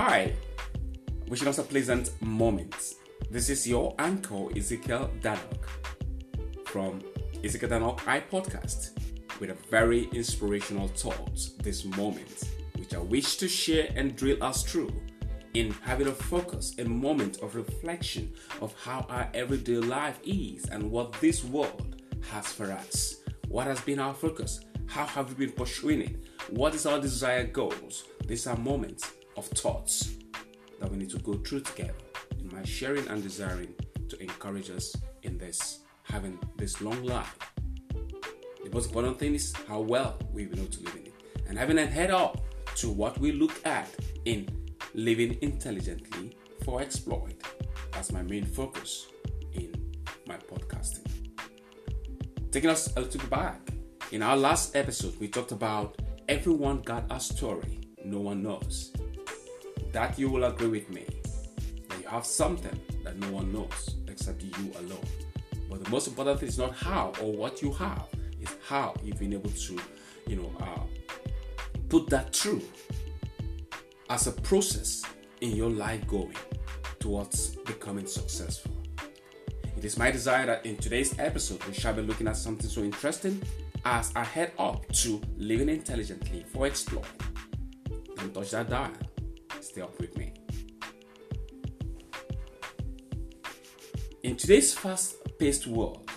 Hi, wishing us a pleasant moment. This is your anchor, Ezekiel Danok, from Ezekiel Danok I Podcast, with a very inspirational thought this moment, which I wish to share and drill us through in having a focus, a moment of reflection of how our everyday life is and what this world has for us. What has been our focus? How have we been pursuing it? What is our desired goals? These are moments of thoughts that we need to go through together in my sharing and desiring to encourage us in this, having this long life. The most important thing is how well we know to live in it and having a head up to what we look at in living intelligently for exploit. That's my main focus in my podcasting. Taking us a little bit back, in our last episode, we talked about everyone got a story no one knows. That you will agree with me that you have something that no one knows except you alone. But the most important thing is not how or what you have, is how you've been able to, you know, uh, put that through as a process in your life going towards becoming successful. It is my desire that in today's episode we shall be looking at something so interesting as I head up to living intelligently for explore. Don't touch that dial. Stay up with me. In today's fast paced world,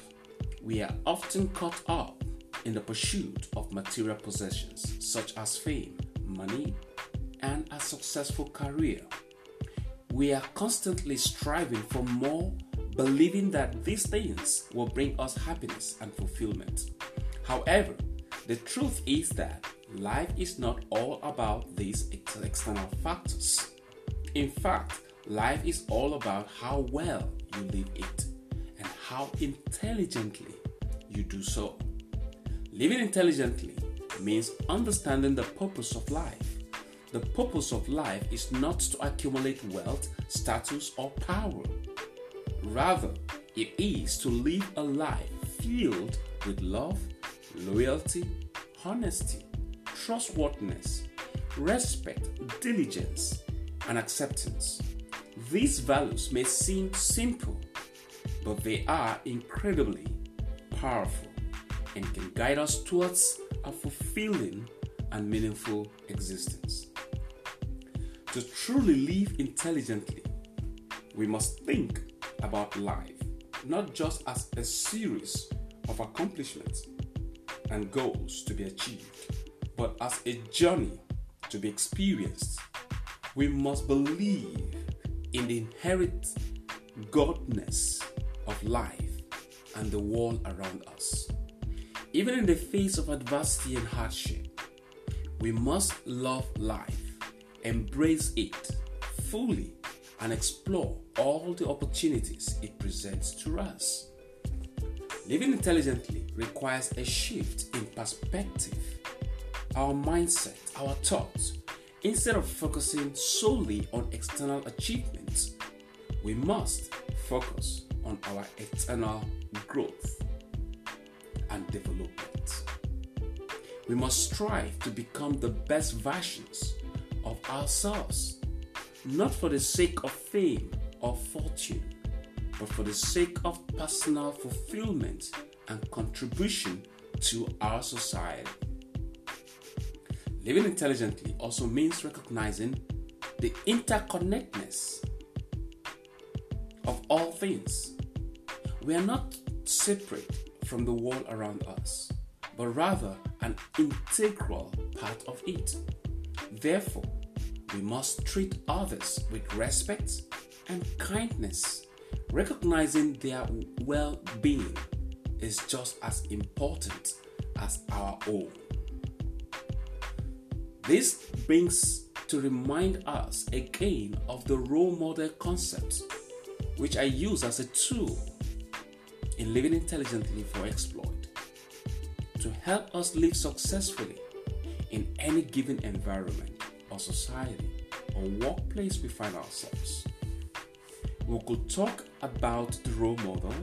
we are often caught up in the pursuit of material possessions such as fame, money, and a successful career. We are constantly striving for more, believing that these things will bring us happiness and fulfillment. However, the truth is that life is not all about these external factors. In fact, life is all about how well you live it and how intelligently you do so. Living intelligently means understanding the purpose of life. The purpose of life is not to accumulate wealth, status, or power. Rather, it is to live a life filled with love, loyalty, honesty, trustworthiness, respect, diligence, and acceptance. These values may seem simple, but they are incredibly powerful and can guide us towards a fulfilling and meaningful existence. To truly live intelligently, we must think about life not just as a series of accomplishments and goals to be achieved, but as a journey to be experienced. We must believe in the inherent godness of life and the world around us. Even in the face of adversity and hardship, we must love life, embrace it fully, and explore all the opportunities it presents to us. Living intelligently requires a shift in perspective, our mindset, our thoughts. Instead of focusing solely on external achievements, we must focus on our eternal growth and development. We must strive to become the best versions of ourselves, not for the sake of fame or fortune, but for the sake of personal fulfillment and contribution to our society. Living intelligently also means recognizing the interconnectedness of all things. We are not separate from the world around us, but rather an integral part of it. Therefore, we must treat others with respect and kindness, recognizing their well being is just as important as our own. This brings to remind us again of the role model concept, which I use as a tool in living intelligently for exploit to help us live successfully in any given environment or society or workplace we find ourselves. We could talk about the role model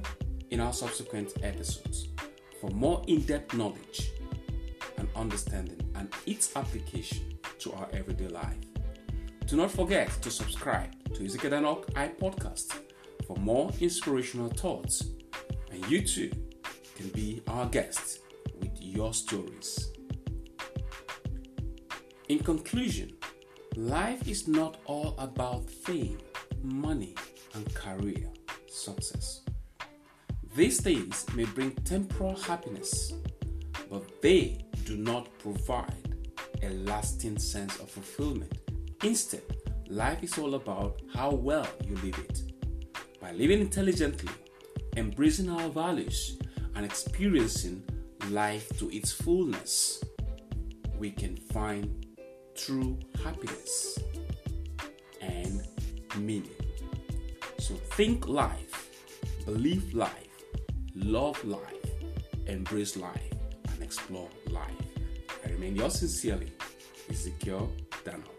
in our subsequent episodes for more in depth knowledge understanding and its application to our everyday life. do not forget to subscribe to Ezekiel Danok I podcast for more inspirational thoughts. And you too can be our guest with your stories. In conclusion, life is not all about fame, money, and career success. These things may bring temporal happiness, but they do not provide a lasting sense of fulfillment. Instead, life is all about how well you live it. By living intelligently, embracing our values, and experiencing life to its fullness, we can find true happiness and meaning. So think life, believe life, love life, embrace life, explore life. I remain yours sincerely, Ezekiel Danok.